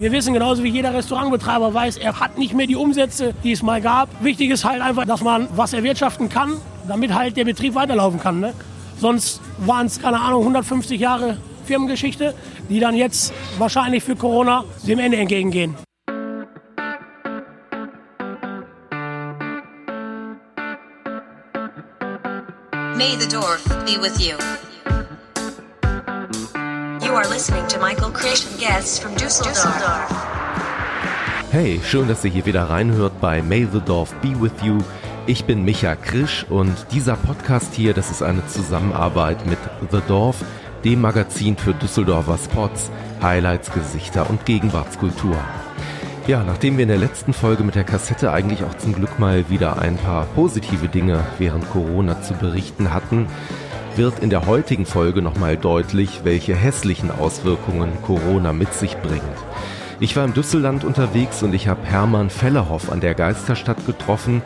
Wir wissen genauso wie jeder Restaurantbetreiber weiß, er hat nicht mehr die Umsätze, die es mal gab. Wichtig ist halt einfach, dass man was erwirtschaften kann, damit halt der Betrieb weiterlaufen kann. Ne? Sonst waren es, keine Ahnung, 150 Jahre Firmengeschichte, die dann jetzt wahrscheinlich für Corona dem Ende entgegengehen. May the Dorf be with you. You are listening to Michael and guests from Dusseldorf. Hey, schön, dass ihr hier wieder reinhört bei May the Dorf Be With You. Ich bin Micha Krisch und dieser Podcast hier, das ist eine Zusammenarbeit mit The Dorf, dem Magazin für Düsseldorfer Spots, Highlights, Gesichter und Gegenwartskultur. Ja, nachdem wir in der letzten Folge mit der Kassette eigentlich auch zum Glück mal wieder ein paar positive Dinge während Corona zu berichten hatten, wird in der heutigen Folge nochmal deutlich, welche hässlichen Auswirkungen Corona mit sich bringt. Ich war im Düsselland unterwegs und ich habe Hermann Fellerhoff an der Geisterstadt getroffen.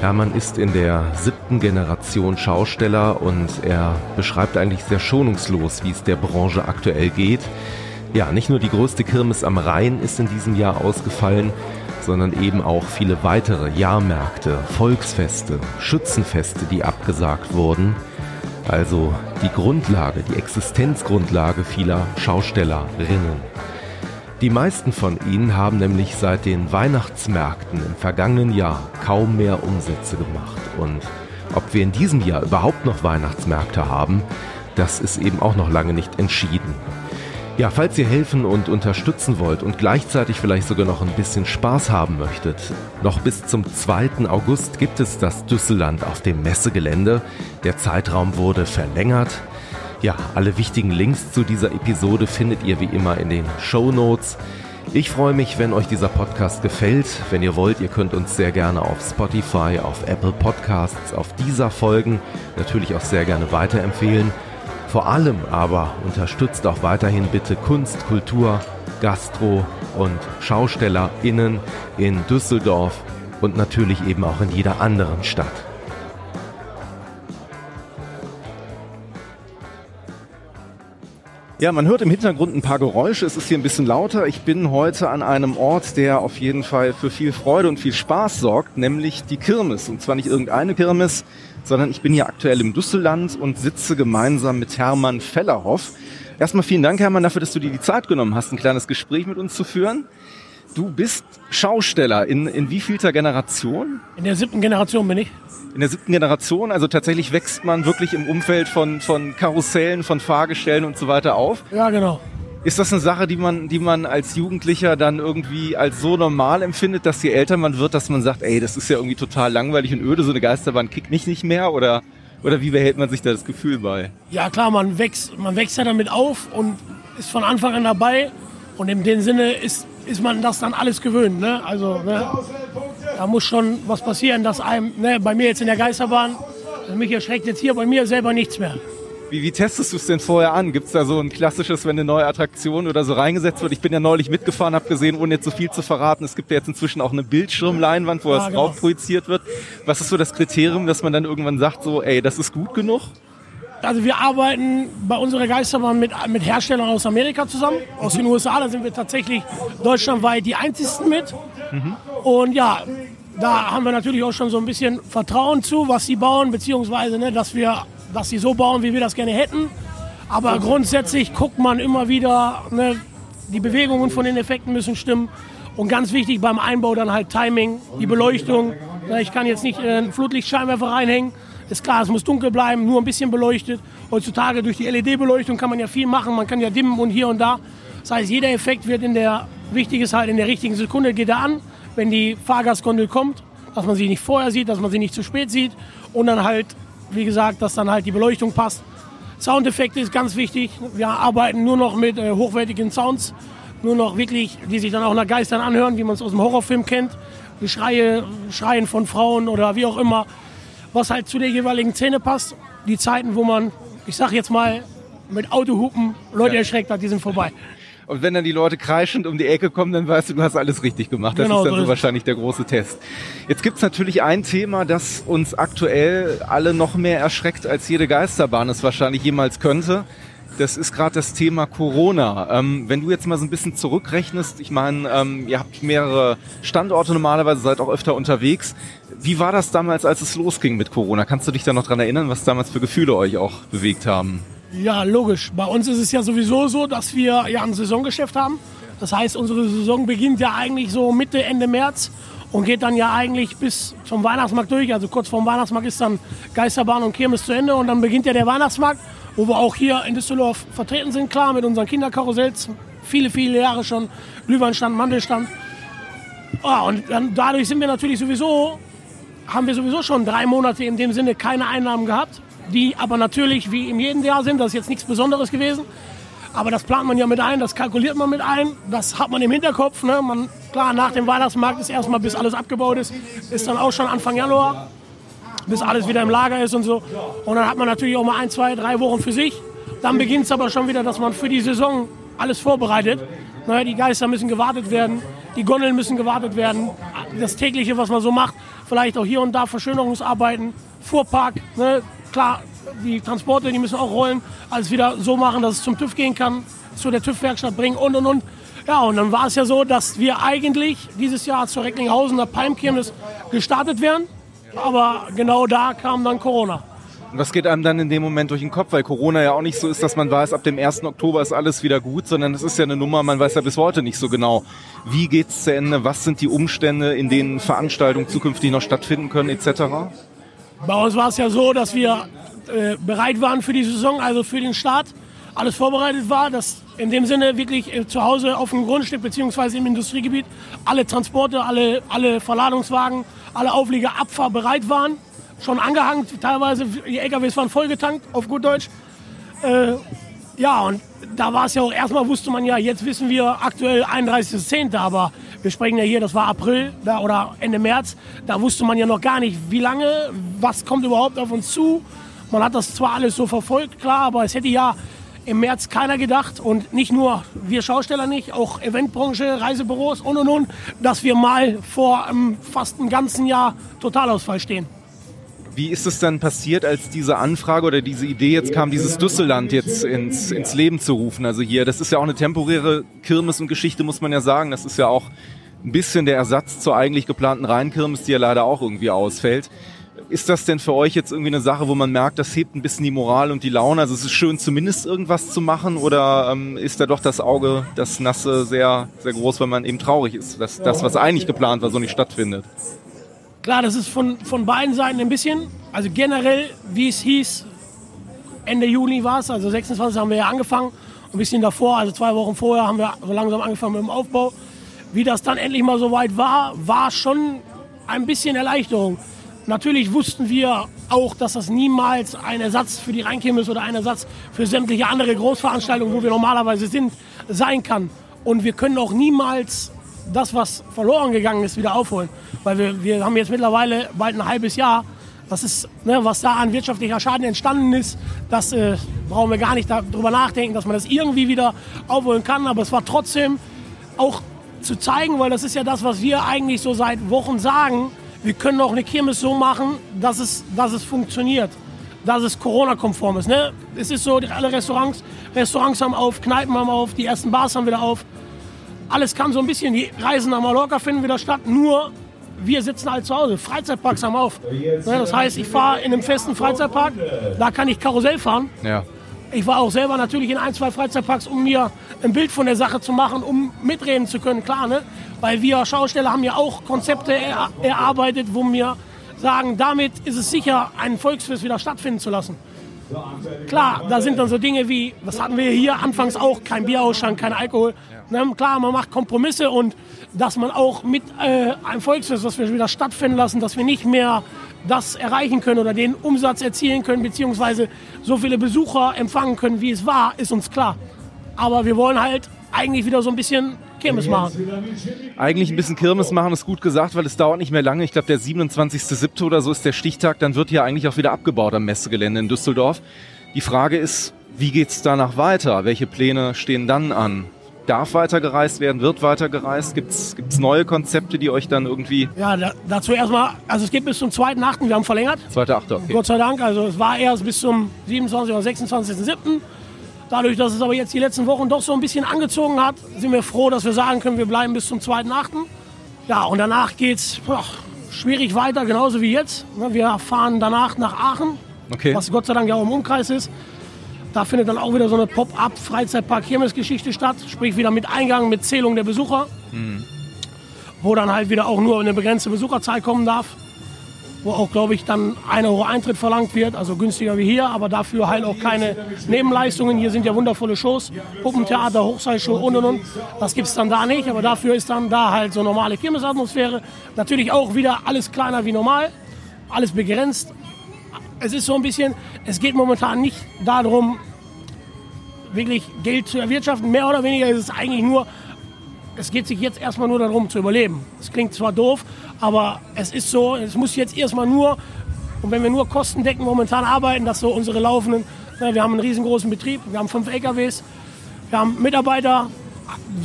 Hermann ist in der siebten Generation Schausteller und er beschreibt eigentlich sehr schonungslos, wie es der Branche aktuell geht. Ja, nicht nur die größte Kirmes am Rhein ist in diesem Jahr ausgefallen, sondern eben auch viele weitere Jahrmärkte, Volksfeste, Schützenfeste, die abgesagt wurden. Also die Grundlage, die Existenzgrundlage vieler Schaustellerinnen. Die meisten von ihnen haben nämlich seit den Weihnachtsmärkten im vergangenen Jahr kaum mehr Umsätze gemacht. Und ob wir in diesem Jahr überhaupt noch Weihnachtsmärkte haben, das ist eben auch noch lange nicht entschieden. Ja, falls ihr helfen und unterstützen wollt und gleichzeitig vielleicht sogar noch ein bisschen Spaß haben möchtet, noch bis zum 2. August gibt es das Düsselland auf dem Messegelände. Der Zeitraum wurde verlängert. Ja, alle wichtigen Links zu dieser Episode findet ihr wie immer in den Show Notes. Ich freue mich, wenn euch dieser Podcast gefällt. Wenn ihr wollt, ihr könnt uns sehr gerne auf Spotify, auf Apple Podcasts, auf dieser folgen, natürlich auch sehr gerne weiterempfehlen. Vor allem aber unterstützt auch weiterhin bitte Kunst, Kultur, Gastro und SchaustellerInnen in Düsseldorf und natürlich eben auch in jeder anderen Stadt. Ja, man hört im Hintergrund ein paar Geräusche. Es ist hier ein bisschen lauter. Ich bin heute an einem Ort, der auf jeden Fall für viel Freude und viel Spaß sorgt, nämlich die Kirmes. Und zwar nicht irgendeine Kirmes, sondern ich bin hier aktuell im Düsselland und sitze gemeinsam mit Hermann Fellerhoff. Erstmal vielen Dank, Hermann, dafür, dass du dir die Zeit genommen hast, ein kleines Gespräch mit uns zu führen. Du bist Schausteller in, in wievielter Generation? In der siebten Generation bin ich. In der siebten Generation, also tatsächlich wächst man wirklich im Umfeld von, von Karussellen, von Fahrgestellen und so weiter auf. Ja, genau. Ist das eine Sache, die man, die man als Jugendlicher dann irgendwie als so normal empfindet, dass je älter man wird, dass man sagt, ey, das ist ja irgendwie total langweilig und öde, so eine Geisterbahn kickt mich nicht mehr oder, oder wie behält man sich da das Gefühl bei? Ja klar, man wächst, man wächst ja damit auf und ist von Anfang an dabei und in dem Sinne ist, ist man das dann alles gewöhnt. Ne? Also ne? da muss schon was passieren, dass einem, ne, bei mir jetzt in der Geisterbahn, mich erschreckt jetzt hier bei mir selber nichts mehr. Wie, wie testest du es denn vorher an? Gibt es da so ein klassisches, wenn eine neue Attraktion oder so reingesetzt wird? Ich bin ja neulich mitgefahren, habe gesehen, ohne jetzt so viel zu verraten, es gibt ja jetzt inzwischen auch eine Bildschirmleinwand, wo ja, das genau. drauf projiziert wird. Was ist so das Kriterium, dass man dann irgendwann sagt, so, ey, das ist gut genug? Also wir arbeiten bei unserer Geisterbahn mit, mit Herstellern aus Amerika zusammen, aus den USA. Da sind wir tatsächlich deutschlandweit die einzigsten mit. Mhm. Und ja, da haben wir natürlich auch schon so ein bisschen Vertrauen zu, was sie bauen, beziehungsweise, ne, dass wir dass sie so bauen, wie wir das gerne hätten. Aber grundsätzlich guckt man immer wieder, ne, die Bewegungen von den Effekten müssen stimmen. Und ganz wichtig beim Einbau dann halt Timing, die Beleuchtung. Ich kann jetzt nicht einen Flutlichtscheinwerfer reinhängen. Ist klar, es muss dunkel bleiben, nur ein bisschen beleuchtet. Heutzutage durch die LED-Beleuchtung kann man ja viel machen. Man kann ja dimmen und hier und da. Das heißt, jeder Effekt wird in der, wichtig ist halt, in der richtigen Sekunde geht er an, wenn die Fahrgastgondel kommt, dass man sie nicht vorher sieht, dass man sie nicht zu spät sieht und dann halt wie gesagt, dass dann halt die Beleuchtung passt. Soundeffekte ist ganz wichtig. Wir arbeiten nur noch mit äh, hochwertigen Sounds, nur noch wirklich, die sich dann auch nach Geistern anhören, wie man es aus dem Horrorfilm kennt. Die Schreie, Schreien von Frauen oder wie auch immer, was halt zu der jeweiligen Szene passt. Die Zeiten, wo man, ich sag jetzt mal, mit Autohupen Leute ja. erschreckt hat, die sind vorbei. Und wenn dann die Leute kreischend um die Ecke kommen, dann weißt du, du hast alles richtig gemacht. Das genau, ist dann so, so wahrscheinlich der große Test. Jetzt gibt's natürlich ein Thema, das uns aktuell alle noch mehr erschreckt, als jede Geisterbahn es wahrscheinlich jemals könnte. Das ist gerade das Thema Corona. Ähm, wenn du jetzt mal so ein bisschen zurückrechnest, ich meine, ähm, ihr habt mehrere Standorte normalerweise, seid auch öfter unterwegs. Wie war das damals, als es losging mit Corona? Kannst du dich da noch dran erinnern, was damals für Gefühle euch auch bewegt haben? Ja, logisch. Bei uns ist es ja sowieso so, dass wir ja ein Saisongeschäft haben. Das heißt, unsere Saison beginnt ja eigentlich so Mitte, Ende März und geht dann ja eigentlich bis zum Weihnachtsmarkt durch. Also kurz vorm Weihnachtsmarkt ist dann Geisterbahn und Kirmes zu Ende und dann beginnt ja der Weihnachtsmarkt, wo wir auch hier in Düsseldorf vertreten sind, klar, mit unseren Kinderkarussells. Viele, viele Jahre schon. Glühweinstand, Mandelstand. Ah, und dann, dadurch sind wir natürlich sowieso, haben wir sowieso schon drei Monate in dem Sinne keine Einnahmen gehabt, die aber natürlich wie in jedem Jahr sind. Das ist jetzt nichts Besonderes gewesen. Aber das plant man ja mit ein, das kalkuliert man mit ein, das hat man im Hinterkopf. Ne? Man, klar, nach dem Weihnachtsmarkt ist erstmal, bis alles abgebaut ist, ist dann auch schon Anfang Januar, bis alles wieder im Lager ist und so. Und dann hat man natürlich auch mal ein, zwei, drei Wochen für sich. Dann beginnt es aber schon wieder, dass man für die Saison alles vorbereitet. Naja, die Geister müssen gewartet werden, die Gondeln müssen gewartet werden. Das tägliche, was man so macht, vielleicht auch hier und da Verschönerungsarbeiten, Fuhrpark, ne? Klar, die Transporte, die müssen auch rollen, alles wieder so machen, dass es zum TÜV gehen kann, zu der TÜV-Werkstatt bringen und und und. Ja, und dann war es ja so, dass wir eigentlich dieses Jahr zur Recklinghausener Palmkirmes gestartet wären. Aber genau da kam dann Corona. Was geht einem dann in dem Moment durch den Kopf? Weil Corona ja auch nicht so ist, dass man weiß, ab dem 1. Oktober ist alles wieder gut, sondern es ist ja eine Nummer, man weiß ja bis heute nicht so genau, wie geht es zu Ende, was sind die Umstände, in denen Veranstaltungen zukünftig noch stattfinden können, etc. Bei uns war es ja so, dass wir äh, bereit waren für die Saison, also für den Start, alles vorbereitet war, dass in dem Sinne wirklich äh, zu Hause auf dem Grundstück bzw. im Industriegebiet alle Transporte, alle, alle Verladungswagen, alle Auflieger abfahrbereit waren, schon angehangen, teilweise die LKWs waren vollgetankt, auf gut Deutsch. Äh, ja, und da war es ja auch, erstmal wusste man ja, jetzt wissen wir aktuell 31.10., aber wir sprechen ja hier, das war April da, oder Ende März, da wusste man ja noch gar nicht, wie lange, was kommt überhaupt auf uns zu, man hat das zwar alles so verfolgt, klar, aber es hätte ja im März keiner gedacht. Und nicht nur wir Schausteller nicht, auch Eventbranche, Reisebüros und und und, dass wir mal vor einem fast einem ganzen Jahr Totalausfall stehen. Wie ist es dann passiert, als diese Anfrage oder diese Idee jetzt kam, dieses Düsselland jetzt ins, ins Leben zu rufen? Also hier, das ist ja auch eine temporäre Kirmes und Geschichte, muss man ja sagen. Das ist ja auch ein bisschen der Ersatz zur eigentlich geplanten Rheinkirmes, die ja leider auch irgendwie ausfällt. Ist das denn für euch jetzt irgendwie eine Sache, wo man merkt, das hebt ein bisschen die Moral und die Laune? Also es ist schön, zumindest irgendwas zu machen oder ähm, ist da doch das Auge, das Nasse, sehr, sehr groß, weil man eben traurig ist, dass das, was eigentlich geplant war, so nicht stattfindet? Klar, das ist von, von beiden Seiten ein bisschen. Also generell, wie es hieß, Ende Juli war es, also 26 haben wir ja angefangen. Ein bisschen davor, also zwei Wochen vorher, haben wir so langsam angefangen mit dem Aufbau. Wie das dann endlich mal so weit war, war schon ein bisschen Erleichterung. Natürlich wussten wir auch, dass das niemals ein Ersatz für die Rheinkirmes oder ein Ersatz für sämtliche andere Großveranstaltungen, wo wir normalerweise sind, sein kann. Und wir können auch niemals das, was verloren gegangen ist, wieder aufholen. Weil wir, wir haben jetzt mittlerweile bald ein halbes Jahr. Das ist, ne, was da an wirtschaftlicher Schaden entstanden ist, das äh, brauchen wir gar nicht darüber nachdenken, dass man das irgendwie wieder aufholen kann. Aber es war trotzdem auch zu zeigen, weil das ist ja das, was wir eigentlich so seit Wochen sagen, wir können auch eine Kirmes so machen, dass es, dass es funktioniert, dass es Corona-konform ist. Ne? Es ist so, alle Restaurants, Restaurants haben auf, Kneipen haben auf, die ersten Bars haben wieder auf. Alles kann so ein bisschen, die Reisen nach Mallorca finden wieder statt, nur wir sitzen halt zu Hause. Freizeitparks haben auf. Ne? Das heißt, ich fahre in einem festen Freizeitpark, da kann ich Karussell fahren. Ja. Ich war auch selber natürlich in ein, zwei Freizeitparks, um mir ein Bild von der Sache zu machen, um mitreden zu können, klar, ne? Weil wir Schausteller haben ja auch Konzepte er erarbeitet, wo wir sagen, damit ist es sicher, ein Volksfest wieder stattfinden zu lassen. Klar, da sind dann so Dinge wie, was hatten wir hier anfangs auch, kein Bierausschank, kein Alkohol. Ja. Ne? Klar, man macht Kompromisse und dass man auch mit äh, einem Volksfest, was wir wieder stattfinden lassen, dass wir nicht mehr das erreichen können oder den Umsatz erzielen können, beziehungsweise so viele Besucher empfangen können, wie es war, ist uns klar. Aber wir wollen halt eigentlich wieder so ein bisschen Kirmes machen. Eigentlich ein bisschen Kirmes machen ist gut gesagt, weil es dauert nicht mehr lange. Ich glaube, der 27.07. oder so ist der Stichtag. Dann wird ja eigentlich auch wieder abgebaut am Messegelände in Düsseldorf. Die Frage ist, wie geht es danach weiter? Welche Pläne stehen dann an? darf weitergereist werden, wird weitergereist? Gibt es neue Konzepte, die euch dann irgendwie... Ja, da, dazu erstmal, also es geht bis zum 2.8., wir haben verlängert. 2.8., okay. Gott sei Dank, also es war erst bis zum 27. oder 26.7., Dadurch, dass es aber jetzt die letzten Wochen doch so ein bisschen angezogen hat, sind wir froh, dass wir sagen können, wir bleiben bis zum 2.8. Ja, und danach geht es schwierig weiter, genauso wie jetzt. Ne, wir fahren danach nach Aachen, Okay. was Gott sei Dank ja auch im Umkreis ist. Da findet dann auch wieder so eine Pop-up-Freizeitpark-Kirmes-Geschichte statt, sprich wieder mit Eingang, mit Zählung der Besucher, wo dann halt wieder auch nur eine begrenzte Besucherzahl kommen darf, wo auch, glaube ich, dann 1 Euro Eintritt verlangt wird, also günstiger wie hier, aber dafür halt auch keine Nebenleistungen. Hier sind ja wundervolle Shows, Puppentheater, Hochseilshow und und und. Das gibt es dann da nicht, aber dafür ist dann da halt so normale Kirmesatmosphäre. Natürlich auch wieder alles kleiner wie normal, alles begrenzt, es ist so ein bisschen, es geht momentan nicht darum, wirklich Geld zu erwirtschaften. Mehr oder weniger ist es eigentlich nur, es geht sich jetzt erstmal nur darum zu überleben. Es klingt zwar doof, aber es ist so, es muss jetzt erstmal nur, und wenn wir nur kostendeckend momentan arbeiten, dass so unsere laufenden, ne, wir haben einen riesengroßen Betrieb, wir haben fünf LKWs, wir haben Mitarbeiter,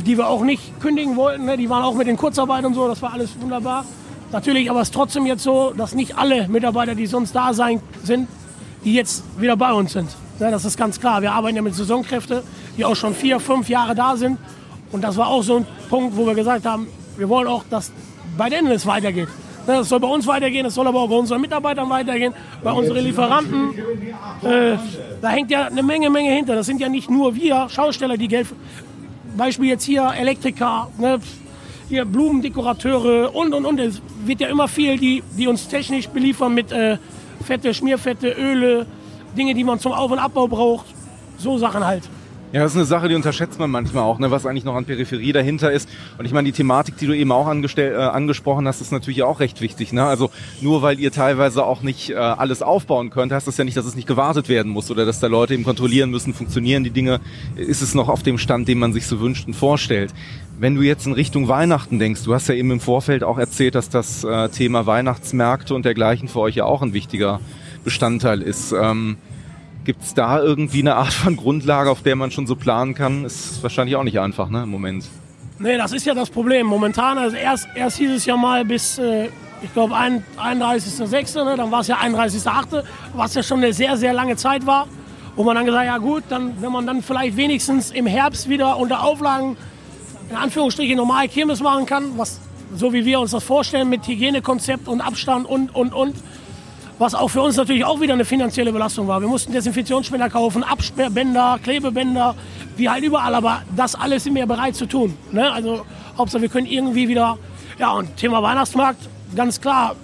die wir auch nicht kündigen wollten, ne, die waren auch mit den Kurzarbeit und so, das war alles wunderbar. Natürlich aber ist trotzdem jetzt so, dass nicht alle Mitarbeiter, die sonst da sein sind, die jetzt wieder bei uns sind. Ne, das ist ganz klar. Wir arbeiten ja mit Saisonkräften, die auch schon vier, fünf Jahre da sind. Und das war auch so ein Punkt, wo wir gesagt haben, wir wollen auch, dass bei denen es weitergeht. Ne, Das soll bei uns weitergehen, es soll aber auch bei unseren Mitarbeitern weitergehen, bei unseren Lieferanten. Äh, da hängt ja eine Menge, Menge hinter. Das sind ja nicht nur wir Schausteller, die Geld. Beispiel jetzt hier Elektriker, ne, hier Blumendekorateure und und und. Es wird ja immer viel, die, die uns technisch beliefern mit äh, Fette, Schmierfette, Öle, Dinge, die man zum Auf- und Abbau braucht. So Sachen halt. Ja, das ist eine Sache, die unterschätzt man manchmal auch, ne, was eigentlich noch an Peripherie dahinter ist. Und ich meine, die Thematik, die du eben auch äh, angesprochen hast, ist natürlich auch recht wichtig. Ne? Also nur weil ihr teilweise auch nicht äh, alles aufbauen könnt, heißt das ja nicht, dass es nicht gewartet werden muss oder dass da Leute eben kontrollieren müssen, funktionieren die Dinge, ist es noch auf dem Stand, den man sich so wünscht und vorstellt. Wenn du jetzt in Richtung Weihnachten denkst, du hast ja eben im Vorfeld auch erzählt, dass das äh, Thema Weihnachtsmärkte und dergleichen für euch ja auch ein wichtiger Bestandteil ist. Ähm, Gibt es da irgendwie eine Art von Grundlage, auf der man schon so planen kann? Ist wahrscheinlich auch nicht einfach, ne, im Moment. Nee, das ist ja das Problem. Momentan, also erst, erst hieß es ja mal bis, äh, ich glaube, 31.06., ne? dann war es ja 31.08., was ja schon eine sehr, sehr lange Zeit war. Wo man dann gesagt hat, ja gut, dann, wenn man dann vielleicht wenigstens im Herbst wieder unter Auflagen, in Anführungsstrichen, normal Kirmes machen kann, was so wie wir uns das vorstellen, mit Hygienekonzept und Abstand und, und, und. Was auch für uns natürlich auch wieder eine finanzielle Belastung war. Wir mussten Desinfektionsspender kaufen, Absperrbänder, Klebebänder, wie halt überall. Aber das alles sind wir bereit zu tun. Ne? Also Hauptsache, wir können irgendwie wieder... Ja, und Thema Weihnachtsmarkt, ganz klar,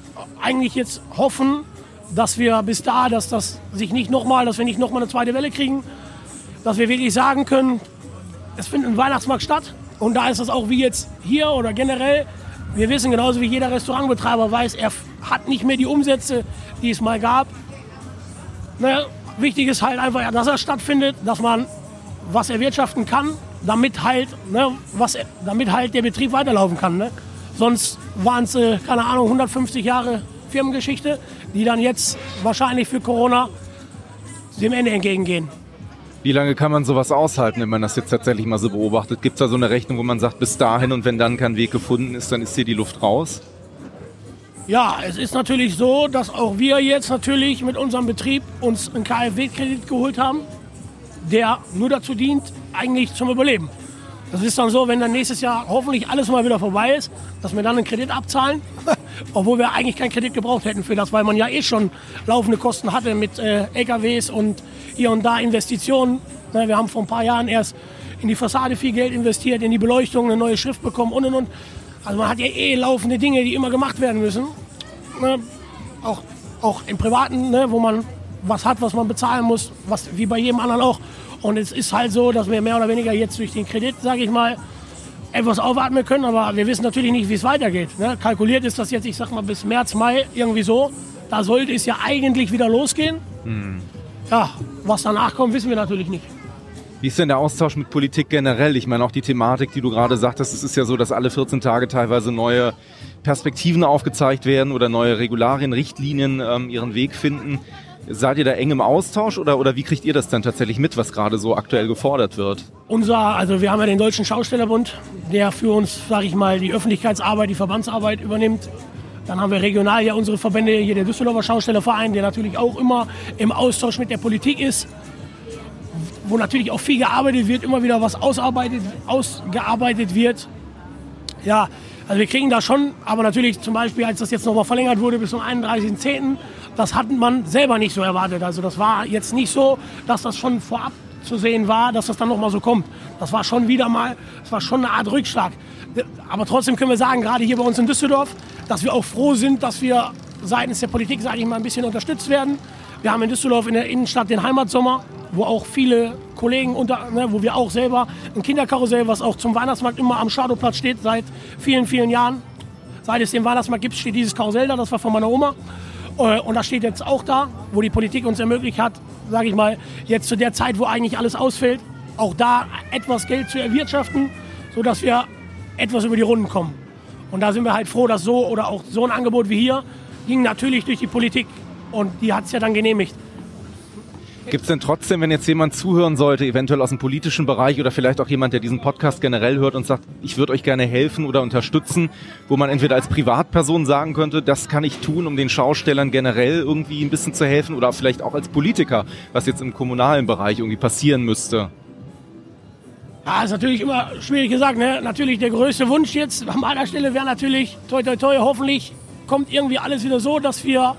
eigentlich jetzt hoffen, dass wir bis da, dass das sich nicht nochmal, dass wir nicht nochmal eine zweite Welle kriegen. Dass wir wirklich sagen können, es findet ein Weihnachtsmarkt statt. Und da ist das auch wie jetzt hier oder generell. Wir wissen genauso wie jeder Restaurantbetreiber weiß, er hat nicht mehr die Umsätze, die es mal gab. Ne, wichtig ist halt einfach, dass er stattfindet, dass man was erwirtschaften kann, damit halt, ne, was, damit halt der Betrieb weiterlaufen kann. Ne? Sonst waren es, äh, keine Ahnung, 150 Jahre Firmengeschichte, die dann jetzt wahrscheinlich für Corona dem Ende entgegengehen. Wie lange kann man sowas aushalten, wenn man das jetzt tatsächlich mal so beobachtet? Gibt es da so eine Rechnung, wo man sagt, bis dahin und wenn dann kein Weg gefunden ist, dann ist hier die Luft raus? Ja, es ist natürlich so, dass auch wir jetzt natürlich mit unserem Betrieb uns einen KfW-Kredit geholt haben, der nur dazu dient, eigentlich zum Überleben. Das ist dann so, wenn dann nächstes Jahr hoffentlich alles mal wieder vorbei ist, dass wir dann einen Kredit abzahlen, obwohl wir eigentlich keinen Kredit gebraucht hätten für das, weil man ja eh schon laufende Kosten hatte mit äh, LKWs und hier und da Investitionen. Ne, wir haben vor ein paar Jahren erst in die Fassade viel Geld investiert, in die Beleuchtung, eine neue Schrift bekommen und und und. Also man hat ja eh laufende Dinge, die immer gemacht werden müssen. Ne? Auch, auch im Privaten, ne? wo man was hat, was man bezahlen muss, was wie bei jedem anderen auch. Und es ist halt so, dass wir mehr oder weniger jetzt durch den Kredit, sage ich mal, etwas aufatmen können, aber wir wissen natürlich nicht, wie es weitergeht. Ne? Kalkuliert ist das jetzt, ich sag mal, bis März, Mai irgendwie so. Da sollte es ja eigentlich wieder losgehen. Ja, was danach kommt, wissen wir natürlich nicht. Wie ist denn der Austausch mit Politik generell? Ich meine, auch die Thematik, die du gerade sagtest, es ist ja so, dass alle 14 Tage teilweise neue Perspektiven aufgezeigt werden oder neue Regularien, Richtlinien ähm, ihren Weg finden. Seid ihr da eng im Austausch oder, oder wie kriegt ihr das dann tatsächlich mit, was gerade so aktuell gefordert wird? Unser, also wir haben ja den Deutschen Schaustellerbund, der für uns, sage ich mal, die Öffentlichkeitsarbeit, die Verbandsarbeit übernimmt. Dann haben wir regional ja unsere Verbände, hier der Düsseldorfer Schaustellerverein, der natürlich auch immer im Austausch mit der Politik ist. Wo natürlich auch viel gearbeitet wird, immer wieder was ausgearbeitet wird. Ja, also wir kriegen da schon, aber natürlich zum Beispiel, als das jetzt nochmal verlängert wurde bis zum 31.10., das hat man selber nicht so erwartet. Also das war jetzt nicht so, dass das schon vorab zu sehen war, dass das dann nochmal so kommt. Das war schon wieder mal, das war schon eine Art Rückschlag. Aber trotzdem können wir sagen, gerade hier bei uns in Düsseldorf, dass wir auch froh sind, dass wir seitens der Politik, sage ich mal, ein bisschen unterstützt werden. Wir haben in Düsseldorf in der Innenstadt den Heimatsommer, wo auch viele Kollegen, unter, ne, wo wir auch selber ein Kinderkarussell, was auch zum Weihnachtsmarkt immer am Schadowplatz steht, seit vielen, vielen Jahren. Seit es den Weihnachtsmarkt gibt, steht dieses Karussell da, das war von meiner Oma. Äh, und das steht jetzt auch da, wo die Politik uns ermöglicht hat, sage ich mal, jetzt zu der Zeit, wo eigentlich alles ausfällt, auch da etwas Geld zu erwirtschaften, sodass wir etwas über die Runden kommen. Und da sind wir halt froh, dass so oder auch so ein Angebot wie hier ging natürlich durch die Politik und die hat es ja dann genehmigt. Gibt es denn trotzdem, wenn jetzt jemand zuhören sollte, eventuell aus dem politischen Bereich oder vielleicht auch jemand, der diesen Podcast generell hört und sagt, ich würde euch gerne helfen oder unterstützen, wo man entweder als Privatperson sagen könnte, das kann ich tun, um den Schaustellern generell irgendwie ein bisschen zu helfen oder vielleicht auch als Politiker, was jetzt im kommunalen Bereich irgendwie passieren müsste? Ja, ist natürlich immer schwierig gesagt. Ne? Natürlich der größte Wunsch jetzt an meiner Stelle wäre natürlich, toi toi toi, hoffentlich kommt irgendwie alles wieder so, dass wir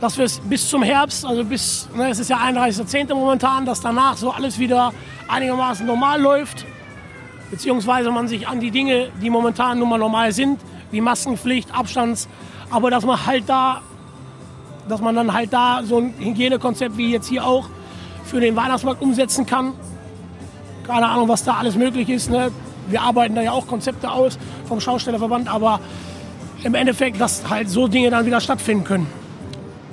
dass wir es bis zum Herbst, also bis, ne, es ist ja 31.10. momentan, dass danach so alles wieder einigermaßen normal läuft, beziehungsweise man sich an die Dinge, die momentan nun mal normal sind, wie Maskenpflicht, Abstands, aber dass man halt da, dass man dann halt da so ein Hygienekonzept wie jetzt hier auch für den Weihnachtsmarkt umsetzen kann. Keine Ahnung, was da alles möglich ist. Ne? Wir arbeiten da ja auch Konzepte aus vom Schaustellerverband, aber im Endeffekt, dass halt so Dinge dann wieder stattfinden können.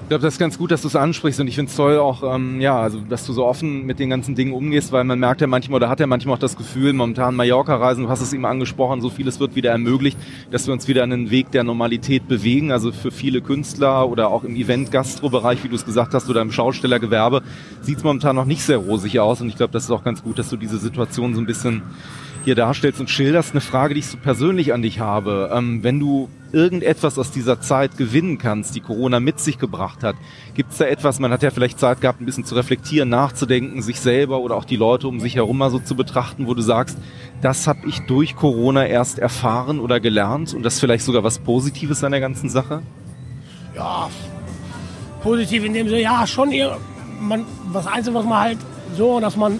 Ich glaube, das ist ganz gut, dass du es ansprichst und ich finde es toll auch, ähm, ja, also dass du so offen mit den ganzen Dingen umgehst, weil man merkt ja manchmal oder hat ja manchmal auch das Gefühl, momentan Mallorca-Reisen, du hast es eben angesprochen, so vieles wird wieder ermöglicht, dass wir uns wieder an den Weg der Normalität bewegen. Also für viele Künstler oder auch im Event-Gastro-Bereich, wie du es gesagt hast, oder im Schaustellergewerbe, sieht es momentan noch nicht sehr rosig aus und ich glaube, das ist auch ganz gut, dass du diese Situation so ein bisschen hier darstellst und schilderst. Eine Frage, die ich so persönlich an dich habe. Ähm, wenn du irgendetwas aus dieser Zeit gewinnen kannst, die Corona mit sich gebracht hat, gibt es da etwas, man hat ja vielleicht Zeit gehabt, ein bisschen zu reflektieren, nachzudenken, sich selber oder auch die Leute um sich herum mal so zu betrachten, wo du sagst, das habe ich durch Corona erst erfahren oder gelernt und das vielleicht sogar was Positives an der ganzen Sache? Ja, positiv in dem Sinne, ja, schon man, was Einzige, was man halt so, dass man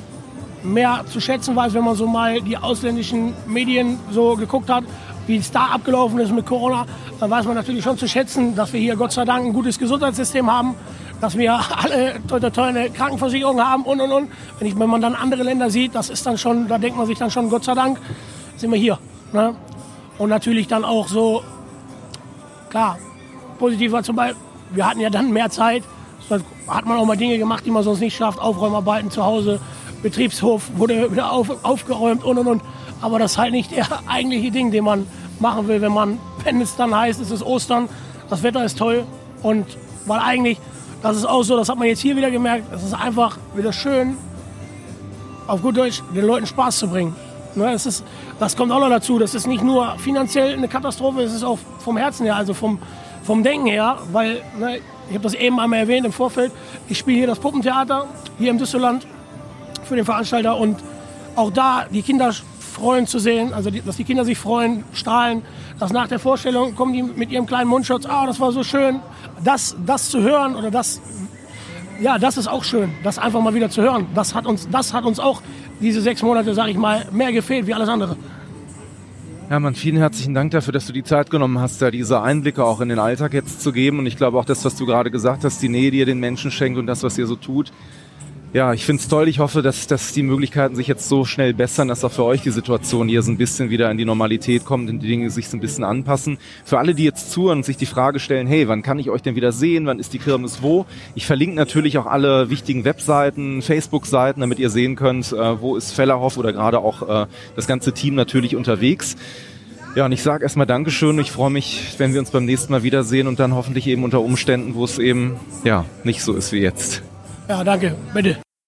mehr zu schätzen weiß, wenn man so mal die ausländischen Medien so geguckt hat, wie es da abgelaufen ist mit Corona, dann weiß man natürlich schon zu schätzen, dass wir hier Gott sei Dank ein gutes Gesundheitssystem haben, dass wir alle tolle, tolle Krankenversicherung haben und und und. Wenn, ich, wenn man dann andere Länder sieht, das ist dann schon, da denkt man sich dann schon, Gott sei Dank sind wir hier. Ne? Und natürlich dann auch so, klar, positiv war zum Beispiel, wir hatten ja dann mehr Zeit, hat man auch mal Dinge gemacht, die man sonst nicht schafft, Aufräumarbeiten zu Hause, Betriebshof wurde wieder auf, aufgeräumt und und und. Aber das ist halt nicht der eigentliche Ding, den man machen will, wenn man, wenn es dann heißt, es ist Ostern, das Wetter ist toll und weil eigentlich, das ist auch so, das hat man jetzt hier wieder gemerkt, es ist einfach wieder schön, auf gut Deutsch, den Leuten Spaß zu bringen. Ne, es ist, das kommt auch noch dazu. Das ist nicht nur finanziell eine Katastrophe, es ist auch vom Herzen her, also vom, vom Denken her, weil ne, ich habe das eben einmal erwähnt im Vorfeld. Ich spiele hier das Puppentheater hier im Düsseldorf für den Veranstalter und auch da die Kinder freuen zu sehen, also die, dass die Kinder sich freuen, strahlen, dass nach der Vorstellung kommen die mit ihrem kleinen Mundschutz, ah, das war so schön, das, das zu hören oder das, ja, das ist auch schön, das einfach mal wieder zu hören. Das hat uns, das hat uns auch diese sechs Monate, sage ich mal, mehr gefehlt wie alles andere. Man, vielen herzlichen Dank dafür, dass du die Zeit genommen hast, da diese Einblicke auch in den Alltag jetzt zu geben. Und ich glaube auch das, was du gerade gesagt hast, die Nähe, die ihr den Menschen schenkt und das, was ihr so tut, ja, ich finde es toll. Ich hoffe, dass, dass die Möglichkeiten sich jetzt so schnell bessern, dass auch für euch die Situation hier so ein bisschen wieder in die Normalität kommt und die Dinge sich so ein bisschen anpassen. Für alle, die jetzt zuhören und sich die Frage stellen, hey, wann kann ich euch denn wieder sehen? Wann ist die Kirmes wo? Ich verlinke natürlich auch alle wichtigen Webseiten, Facebook-Seiten, damit ihr sehen könnt, äh, wo ist Fellerhoff oder gerade auch äh, das ganze Team natürlich unterwegs. Ja, und ich sage erstmal Dankeschön. Ich freue mich, wenn wir uns beim nächsten Mal wiedersehen und dann hoffentlich eben unter Umständen, wo es eben ja nicht so ist wie jetzt. Ja, danke. Bitte.